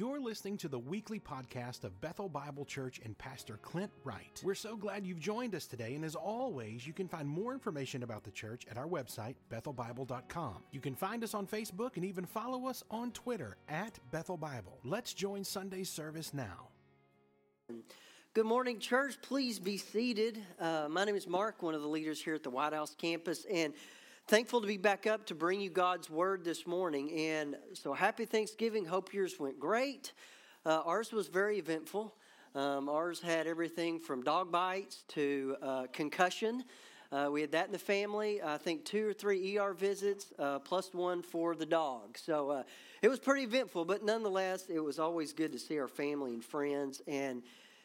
You're listening to the weekly podcast of Bethel Bible Church and Pastor Clint Wright. We're so glad you've joined us today, and as always, you can find more information about the church at our website, bethelbible.com. You can find us on Facebook and even follow us on Twitter at Bethel Bible. Let's join Sunday's service now. Good morning, church. Please be seated. Uh, my name is Mark, one of the leaders here at the White House campus, and thankful to be back up to bring you God's word this morning. And so, happy Thanksgiving. Hope yours went great. Uh, ours was very eventful. Um, ours had everything from dog bites to uh, concussion. Uh, we had that in the family. I think two or three ER visits, uh, plus one for the dog. So uh, it was pretty eventful, but nonetheless, it was always good to see our family and friends. And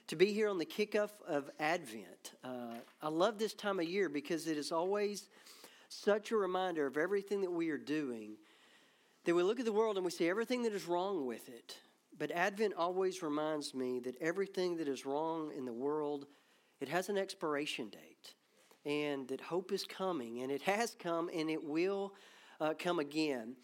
to be here on the kickoff of Advent. Uh, I love this time of year because it is always such a reminder of everything that we are doing that we look at the world and we see everything that is wrong with it. But Advent always reminds me that everything that is wrong in the world, it has an expiration date. And that hope is coming, and it has come, and it will uh, come again.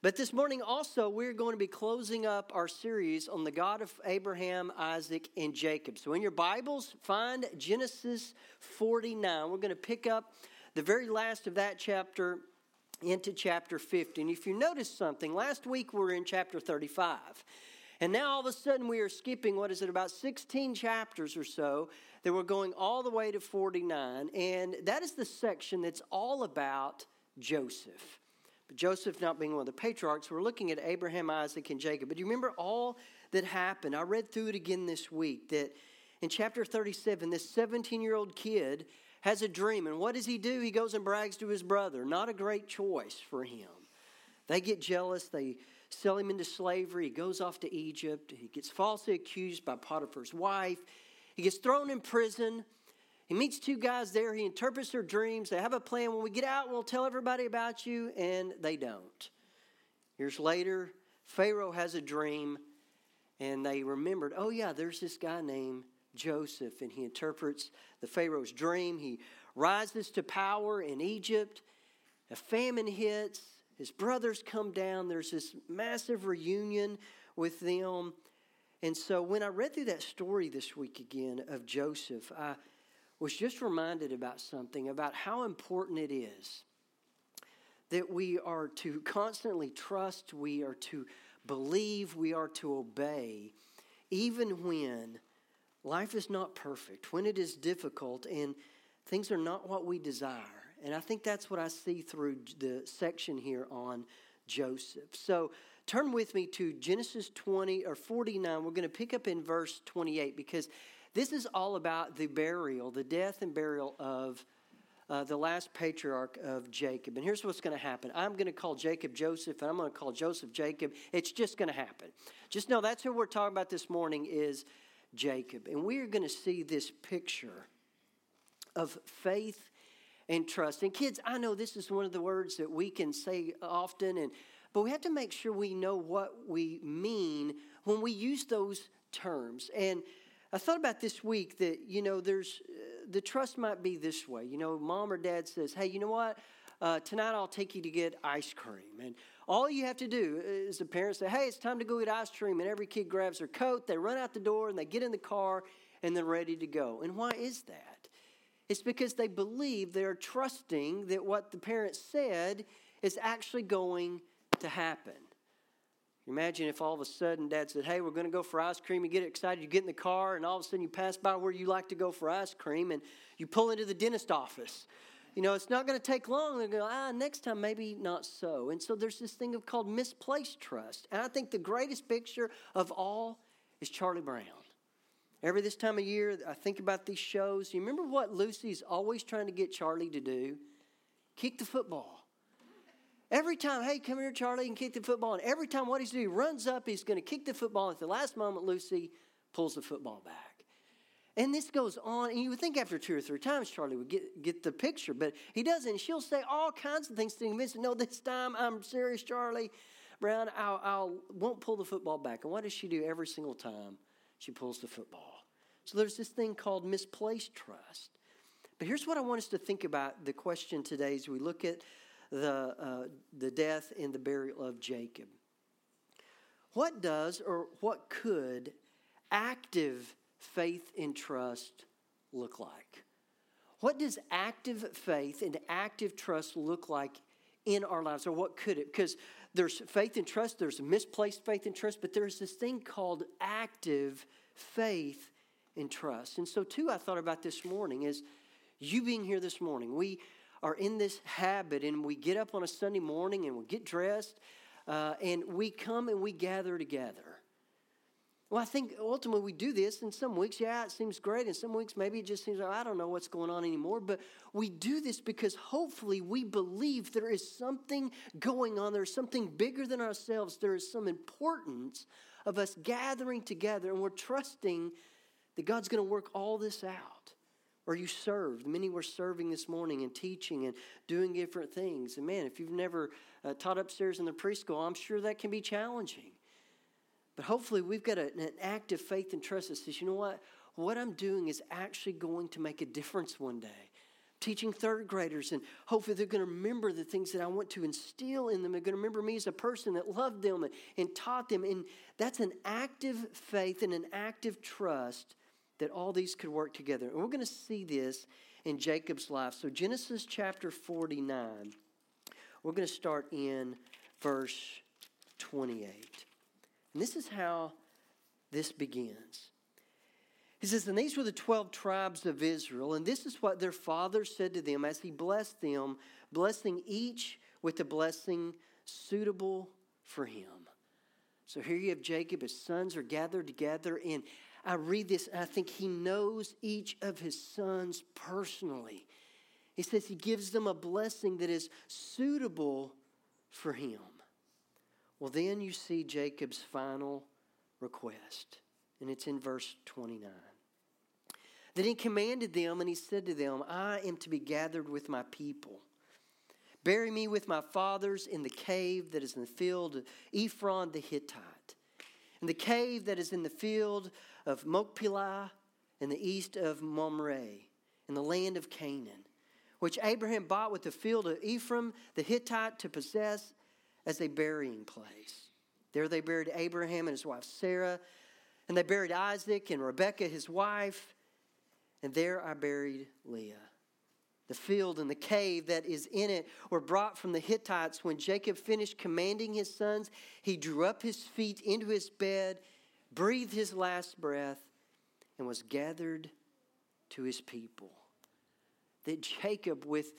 But this morning also, we're going to be closing up our series on the God of Abraham, Isaac, and Jacob. So in your Bibles, find Genesis 49. We're going to pick up the very last of that chapter into chapter 50. And if you notice something, last week we were in chapter 35. And now all of a sudden we are skipping, what is it, about 16 chapters or so, that we're going all the way to 49. And that is the section that's all about Joseph. But Joseph not being one of the patriarchs, we're looking at Abraham, Isaac, and Jacob. But do you remember all that happened? I read through it again this week that in chapter 37, this 17 year old kid has a dream. And what does he do? He goes and brags to his brother. Not a great choice for him. They get jealous. They sell him into slavery. He goes off to Egypt. He gets falsely accused by Potiphar's wife. He gets thrown in prison. He meets two guys there. He interprets their dreams. They have a plan. When we get out, we'll tell everybody about you, and they don't. Years later, Pharaoh has a dream, and they remembered, oh, yeah, there's this guy named Joseph, and he interprets the Pharaoh's dream. He rises to power in Egypt. A famine hits. His brothers come down. There's this massive reunion with them. And so when I read through that story this week again of Joseph, I was just reminded about something about how important it is that we are to constantly trust, we are to believe, we are to obey, even when life is not perfect, when it is difficult and things are not what we desire. And I think that's what I see through the section here on Joseph. So turn with me to Genesis 20 or 49. We're going to pick up in verse 28 because this is all about the burial, the death and burial of uh, the last patriarch of Jacob. And here's what's going to happen I'm going to call Jacob Joseph, and I'm going to call Joseph Jacob. It's just going to happen. Just know that's who we're talking about this morning is Jacob. And we are going to see this picture of faith and trust. And kids, I know this is one of the words that we can say often, and but we have to make sure we know what we mean when we use those terms. And I thought about this week that, you know, there's uh, the trust might be this way. You know, mom or dad says, hey, you know what? Uh, tonight I'll take you to get ice cream. And all you have to do uh, is the parents say, hey, it's time to go get ice cream. And every kid grabs their coat, they run out the door, and they get in the car, and they're ready to go. And why is that? It's because they believe they're trusting that what the parents said is actually going to happen. Imagine if all of a sudden dad said, Hey, we're going to go for ice cream. You get excited, you get in the car, and all of a sudden you pass by where you like to go for ice cream and you pull into the dentist office. You know, it's not going to take long. They go, ah, next time, maybe not so. And so there's this thing of called misplaced trust. And I think the greatest picture of all is Charlie Brown. Every this time of year, I think about these shows. You remember what Lucy's always trying to get Charlie to do? Kick the football. Every time, hey, come here, Charlie, and kick the football. And every time, what he's doing, he runs up, he's going to kick the football. At the last moment, Lucy pulls the football back. And this goes on, and you would think after two or three times Charlie would get, get the picture, but he doesn't. She'll say all kinds of things to convince him, no, this time I'm serious, Charlie Brown, I'll, I'll won't pull the football back. And what does she do every single time she pulls the football? So there's this thing called misplaced trust. But here's what I want us to think about the question today as we look at the, uh, the death and the burial of Jacob. what does or what could active faith and trust look like? What does active faith and active trust look like in our lives, or what could it? Because there's faith and trust, there's misplaced faith and trust, but there's this thing called active faith and trust. And so, too, I thought about this morning is you being here this morning. We are in this habit, and we get up on a Sunday morning and we get dressed, uh, and we come and we gather together. Well, I think ultimately we do this. In some weeks, yeah, it seems great. In some weeks, maybe it just seems like I don't know what's going on anymore. But we do this because hopefully we believe there is something going on. There's something bigger than ourselves. There is some importance of us gathering together, and we're trusting that God's going to work all this out. Or you served. Many were serving this morning and teaching and doing different things. And man, if you've never uh, taught upstairs in the preschool, I'm sure that can be challenging. But hopefully, we've got an active faith and trust that says, you know what? What I'm doing is actually going to make a difference one day. Teaching third graders, and hopefully they're going to remember the things that I want to instill in them. They're going to remember me as a person that loved them and, and taught them. And that's an active faith and an active trust that all these could work together. And we're going to see this in Jacob's life. So, Genesis chapter 49, we're going to start in verse 28. And this is how this begins. He says, And these were the 12 tribes of Israel, and this is what their father said to them as he blessed them, blessing each with a blessing suitable for him. So here you have Jacob, his sons are gathered together, and I read this and I think he knows each of his sons personally. He says he gives them a blessing that is suitable for him. Well, then you see Jacob's final request, and it's in verse 29. Then he commanded them, and he said to them, I am to be gathered with my people. Bury me with my fathers in the cave that is in the field of Ephron the Hittite, in the cave that is in the field of Machpelah, in the east of Mamre, in the land of Canaan, which Abraham bought with the field of Ephron the Hittite to possess as a burying place. There they buried Abraham and his wife Sarah, and they buried Isaac and Rebekah, his wife, and there I buried Leah. The field and the cave that is in it were brought from the Hittites. When Jacob finished commanding his sons, he drew up his feet into his bed, breathed his last breath, and was gathered to his people. That Jacob, with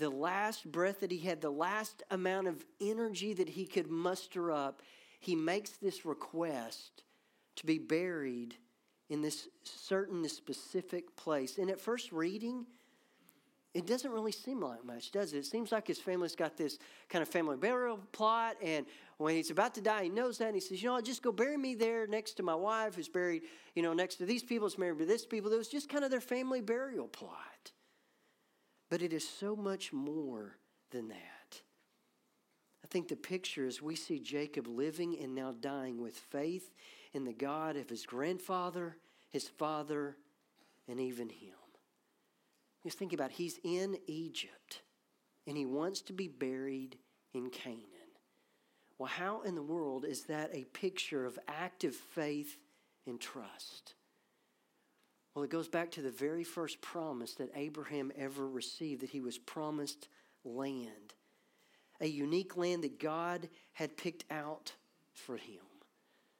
the last breath that he had, the last amount of energy that he could muster up, he makes this request to be buried in this certain specific place. And at first reading, it doesn't really seem like much, does it? It seems like his family's got this kind of family burial plot, and when he's about to die, he knows that, and he says, "You know, I just go bury me there next to my wife, who's buried, you know, next to these people, who's married to this people." It was just kind of their family burial plot. But it is so much more than that. I think the picture is we see Jacob living and now dying with faith in the God of his grandfather, his father, and even him. Just think about it. he's in Egypt and he wants to be buried in Canaan. Well, how in the world is that a picture of active faith and trust? Well, it goes back to the very first promise that Abraham ever received that he was promised land, a unique land that God had picked out for him.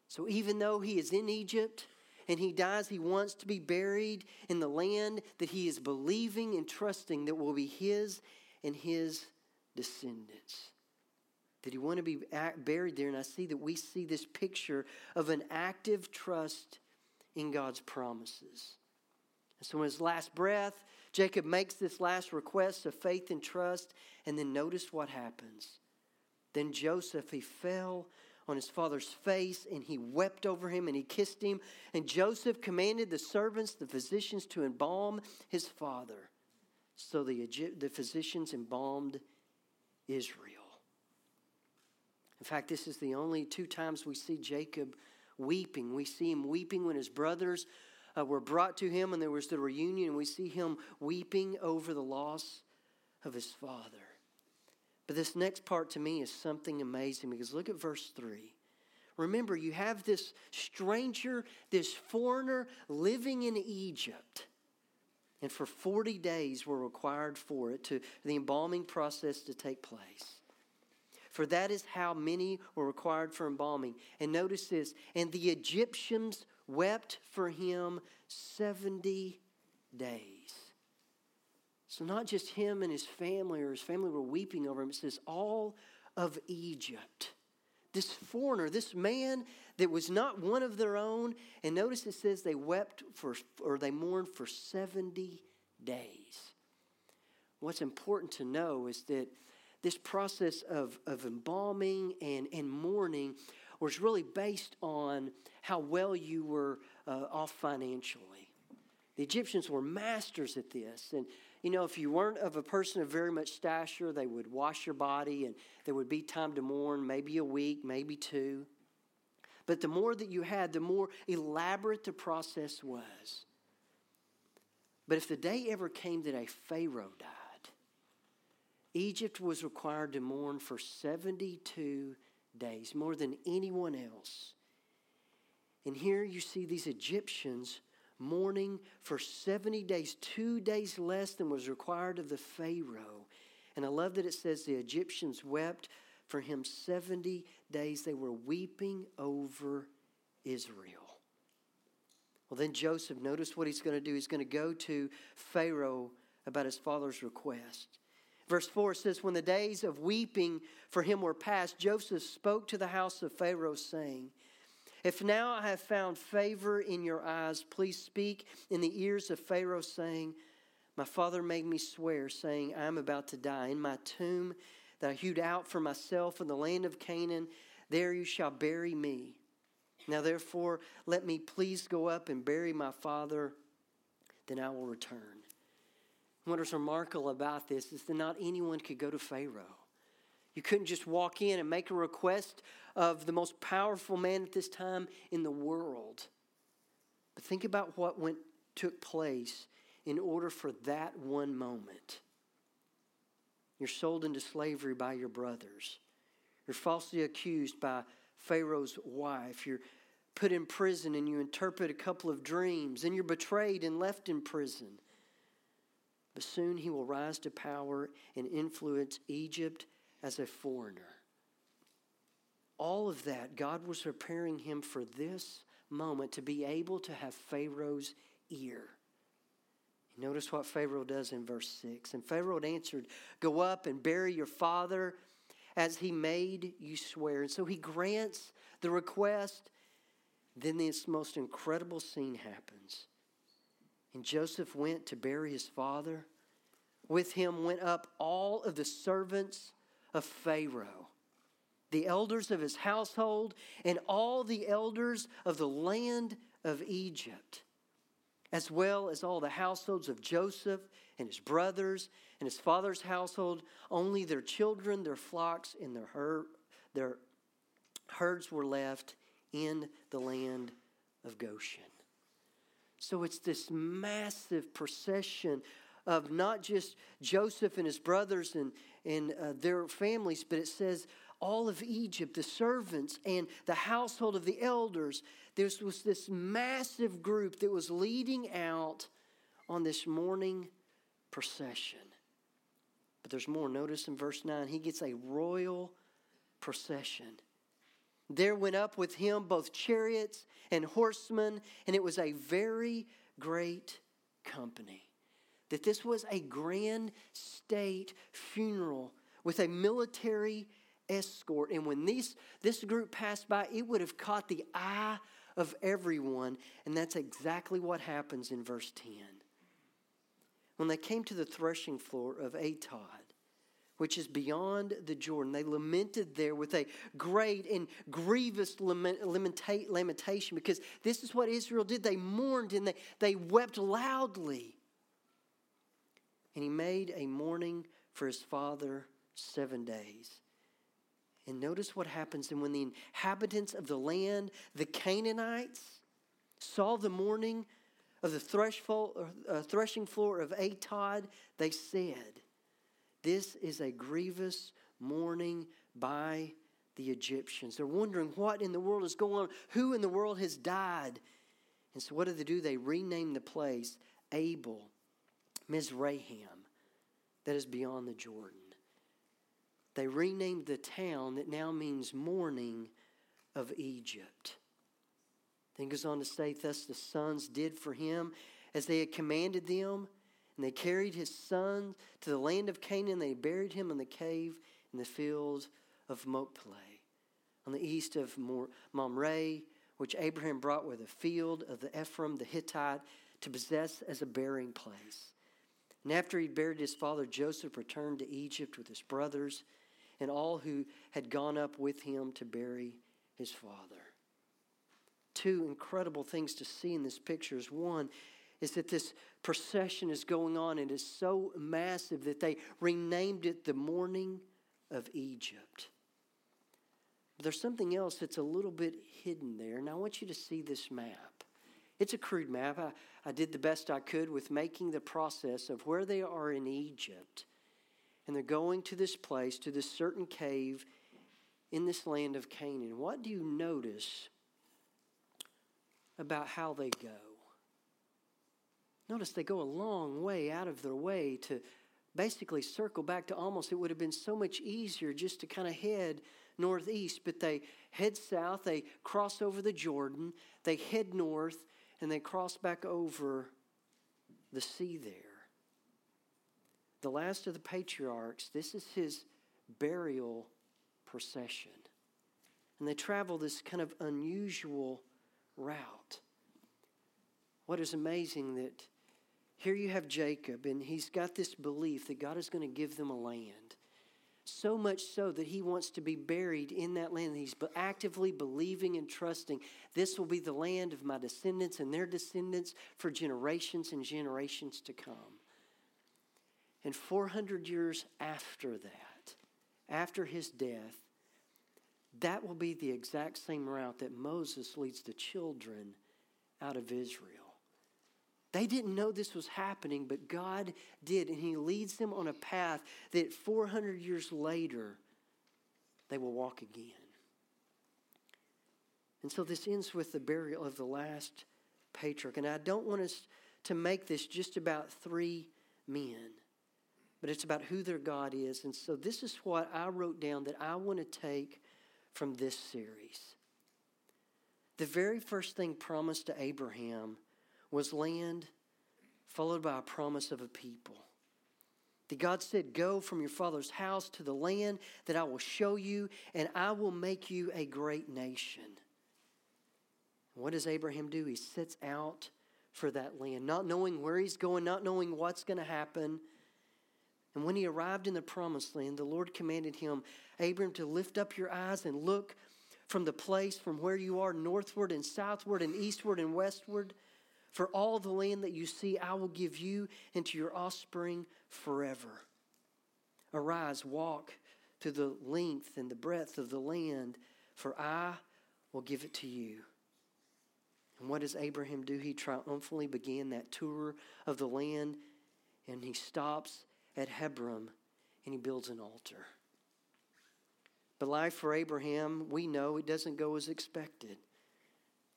So even though he is in Egypt and he dies, he wants to be buried in the land that he is believing and trusting that will be his and his descendants. That he want to be buried there, and I see that we see this picture of an active trust in God's promises. And so, in his last breath, Jacob makes this last request of faith and trust, and then notice what happens. Then Joseph, he fell on his father's face and he wept over him and he kissed him. And Joseph commanded the servants, the physicians, to embalm his father. So the, the physicians embalmed Israel. In fact, this is the only two times we see Jacob weeping. We see him weeping when his brothers uh, were brought to him, and there was the reunion, and we see him weeping over the loss of his father. But this next part to me is something amazing because look at verse 3. remember, you have this stranger, this foreigner living in Egypt. And for 40 days were required for it to the embalming process to take place. For that is how many were required for embalming. And notice this, and the Egyptians wept for him 70 days. So, not just him and his family or his family were weeping over him, it says all of Egypt. This foreigner, this man that was not one of their own. And notice it says they wept for, or they mourned for 70 days. What's important to know is that this process of, of embalming and, and mourning was really based on how well you were uh, off financially. The Egyptians were masters at this. And, you know, if you weren't of a person of very much stature, they would wash your body and there would be time to mourn, maybe a week, maybe two. But the more that you had, the more elaborate the process was. But if the day ever came that a Pharaoh died, Egypt was required to mourn for 72 days, more than anyone else. And here you see these Egyptians mourning for 70 days, two days less than was required of the Pharaoh. And I love that it says the Egyptians wept for him 70 days. They were weeping over Israel. Well, then Joseph, notice what he's going to do. He's going to go to Pharaoh about his father's request. Verse 4 says, When the days of weeping for him were past, Joseph spoke to the house of Pharaoh, saying, if now I have found favor in your eyes, please speak in the ears of Pharaoh, saying, My father made me swear, saying, I am about to die. In my tomb that I hewed out for myself in the land of Canaan, there you shall bury me. Now therefore, let me please go up and bury my father, then I will return. What is remarkable about this is that not anyone could go to Pharaoh. You couldn't just walk in and make a request of the most powerful man at this time in the world. But think about what went, took place in order for that one moment. You're sold into slavery by your brothers. You're falsely accused by Pharaoh's wife. You're put in prison and you interpret a couple of dreams. And you're betrayed and left in prison. But soon he will rise to power and influence Egypt as a foreigner. All of that, God was preparing him for this moment to be able to have Pharaoh's ear. Notice what Pharaoh does in verse 6. And Pharaoh answered, Go up and bury your father as he made you swear. And so he grants the request. Then this most incredible scene happens. And Joseph went to bury his father. With him went up all of the servants of Pharaoh, the elders of his household, and all the elders of the land of Egypt, as well as all the households of Joseph and his brothers and his father's household. Only their children, their flocks, and their, her- their herds were left in the land of Goshen. So it's this massive procession of not just Joseph and his brothers and, and uh, their families, but it says all of Egypt, the servants and the household of the elders. There was this massive group that was leading out on this mourning procession. But there's more. Notice in verse 9, he gets a royal procession. There went up with him both chariots and horsemen, and it was a very great company that this was a grand state funeral with a military escort. And when these, this group passed by, it would have caught the eye of everyone. And that's exactly what happens in verse 10. When they came to the threshing floor of Atad, which is beyond the Jordan. They lamented there with a great and grievous lament, lamentation because this is what Israel did. They mourned and they, they wept loudly. And he made a mourning for his father seven days. And notice what happens. And when the inhabitants of the land, the Canaanites, saw the mourning of the uh, threshing floor of Atad, they said, This is a grievous mourning by the Egyptians. They're wondering what in the world is going on, who in the world has died. And so, what do they do? They rename the place Abel Mizraim, that is beyond the Jordan. They renamed the town that now means mourning of Egypt. Then goes on to say, Thus the sons did for him as they had commanded them, and they carried his son to the land of Canaan. They buried him in the cave in the field of Machpelah, on the east of Mamre, which Abraham brought with a field of the Ephraim the Hittite to possess as a burying place. And after he buried his father, Joseph returned to Egypt with his brothers and all who had gone up with him to bury his father. Two incredible things to see in this picture is one is that this procession is going on and is so massive that they renamed it the Mourning of Egypt. There's something else that's a little bit hidden there, and I want you to see this map. It's a crude map. I, I did the best I could with making the process of where they are in Egypt. And they're going to this place, to this certain cave in this land of Canaan. What do you notice about how they go? Notice they go a long way out of their way to basically circle back to almost, it would have been so much easier just to kind of head northeast, but they head south, they cross over the Jordan, they head north, and they cross back over the sea there. The last of the patriarchs, this is his burial procession. And they travel this kind of unusual route. What is amazing that here you have Jacob, and he's got this belief that God is going to give them a land. So much so that he wants to be buried in that land. He's actively believing and trusting this will be the land of my descendants and their descendants for generations and generations to come. And 400 years after that, after his death, that will be the exact same route that Moses leads the children out of Israel. They didn't know this was happening, but God did. And He leads them on a path that 400 years later, they will walk again. And so this ends with the burial of the last patriarch. And I don't want us to make this just about three men but it's about who their God is. And so this is what I wrote down that I want to take from this series. The very first thing promised to Abraham was land, followed by a promise of a people. That God said, Go from your father's house to the land that I will show you, and I will make you a great nation. What does Abraham do? He sets out for that land, not knowing where he's going, not knowing what's going to happen and when he arrived in the promised land, the Lord commanded him, Abram, to lift up your eyes and look from the place from where you are northward and southward and eastward and westward. For all the land that you see, I will give you and to your offspring forever. Arise, walk to the length and the breadth of the land, for I will give it to you. And what does Abraham do? He triumphantly began that tour of the land, and he stops at Hebron and he builds an altar. But life for Abraham, we know it doesn't go as expected.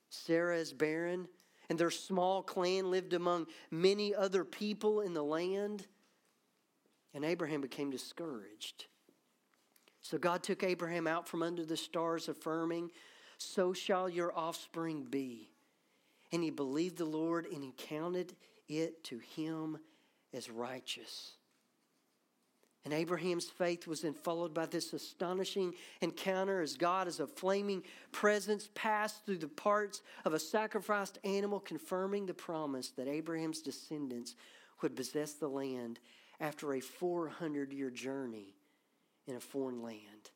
Sarah is barren, and their small clan lived among many other people in the land. And Abraham became discouraged. So God took Abraham out from under the stars, affirming, So shall your offspring be. And he believed the Lord, and he counted it to him as righteous. And Abraham's faith was then followed by this astonishing encounter as God, as a flaming presence, passed through the parts of a sacrificed animal, confirming the promise that Abraham's descendants would possess the land after a 400 year journey in a foreign land.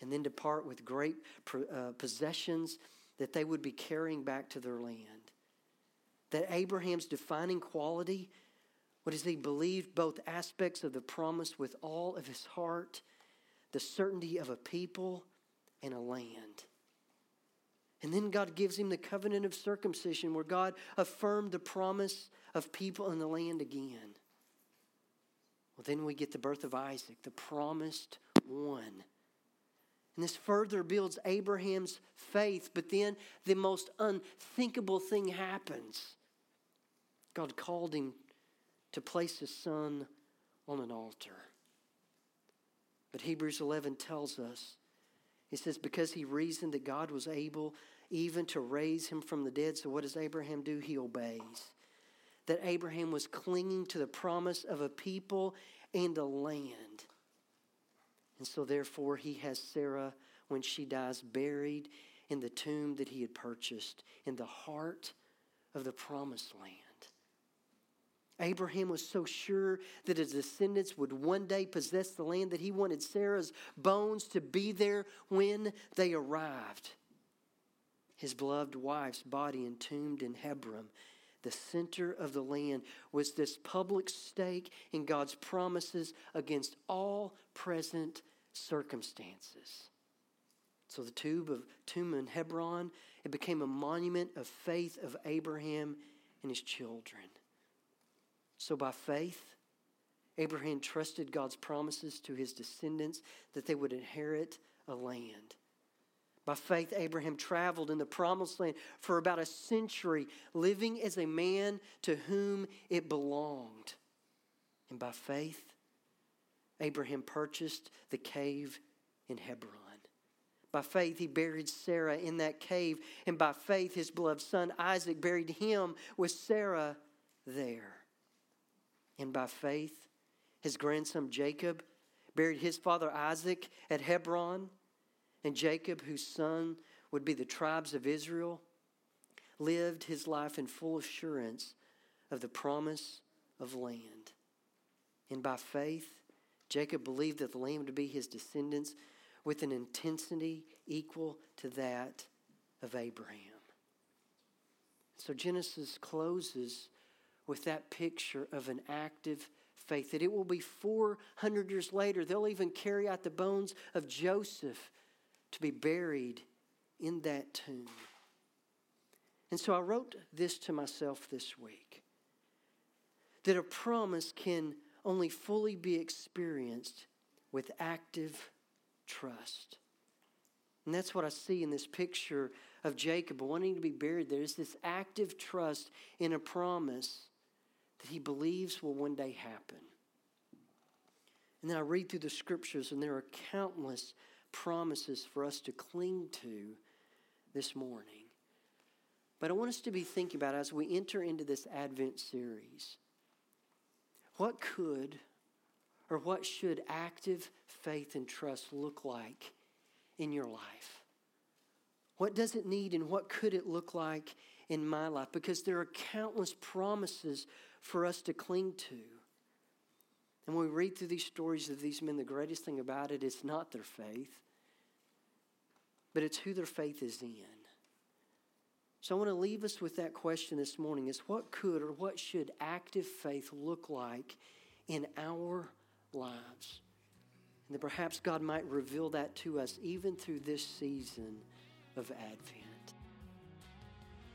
And then depart with great uh, possessions that they would be carrying back to their land. That Abraham's defining quality what is he believed both aspects of the promise with all of his heart, the certainty of a people and a land. And then God gives him the covenant of circumcision where God affirmed the promise of people in the land again. Well, then we get the birth of Isaac, the promised one. And this further builds Abraham's faith, but then the most unthinkable thing happens. God called him to place his son on an altar. But Hebrews 11 tells us, he says, because he reasoned that God was able even to raise him from the dead. So what does Abraham do? He obeys. That Abraham was clinging to the promise of a people and a land. And so, therefore, he has Sarah, when she dies, buried in the tomb that he had purchased in the heart of the promised land. Abraham was so sure that his descendants would one day possess the land that he wanted Sarah's bones to be there when they arrived. His beloved wife's body entombed in Hebron, the center of the land, was this public stake in God's promises against all present circumstances. So the tomb of tomb in Hebron, it became a monument of faith of Abraham and his children. So by faith, Abraham trusted God's promises to his descendants that they would inherit a land. By faith, Abraham traveled in the promised land for about a century, living as a man to whom it belonged. And by faith, Abraham purchased the cave in Hebron. By faith, he buried Sarah in that cave, and by faith, his beloved son Isaac buried him with Sarah there. And by faith, his grandson Jacob buried his father Isaac at Hebron, and Jacob, whose son would be the tribes of Israel, lived his life in full assurance of the promise of land. And by faith, Jacob believed that the land would be his descendants with an intensity equal to that of Abraham. So Genesis closes with that picture of an active faith. That it will be 400 years later, they'll even carry out the bones of Joseph to be buried in that tomb. And so I wrote this to myself this week that a promise can only fully be experienced with active trust. And that's what I see in this picture of Jacob wanting to be buried. There's this active trust in a promise that he believes will one day happen. And then I read through the scriptures, and there are countless promises for us to cling to this morning. But I want us to be thinking about as we enter into this Advent series what could or what should active faith and trust look like in your life? What does it need and what could it look like in my life? Because there are countless promises for us to cling to. And when we read through these stories of these men, the greatest thing about it is not their faith, but it's who their faith is in. So I want to leave us with that question this morning is what could or what should active faith look like in our lives? And that perhaps God might reveal that to us even through this season of Advent.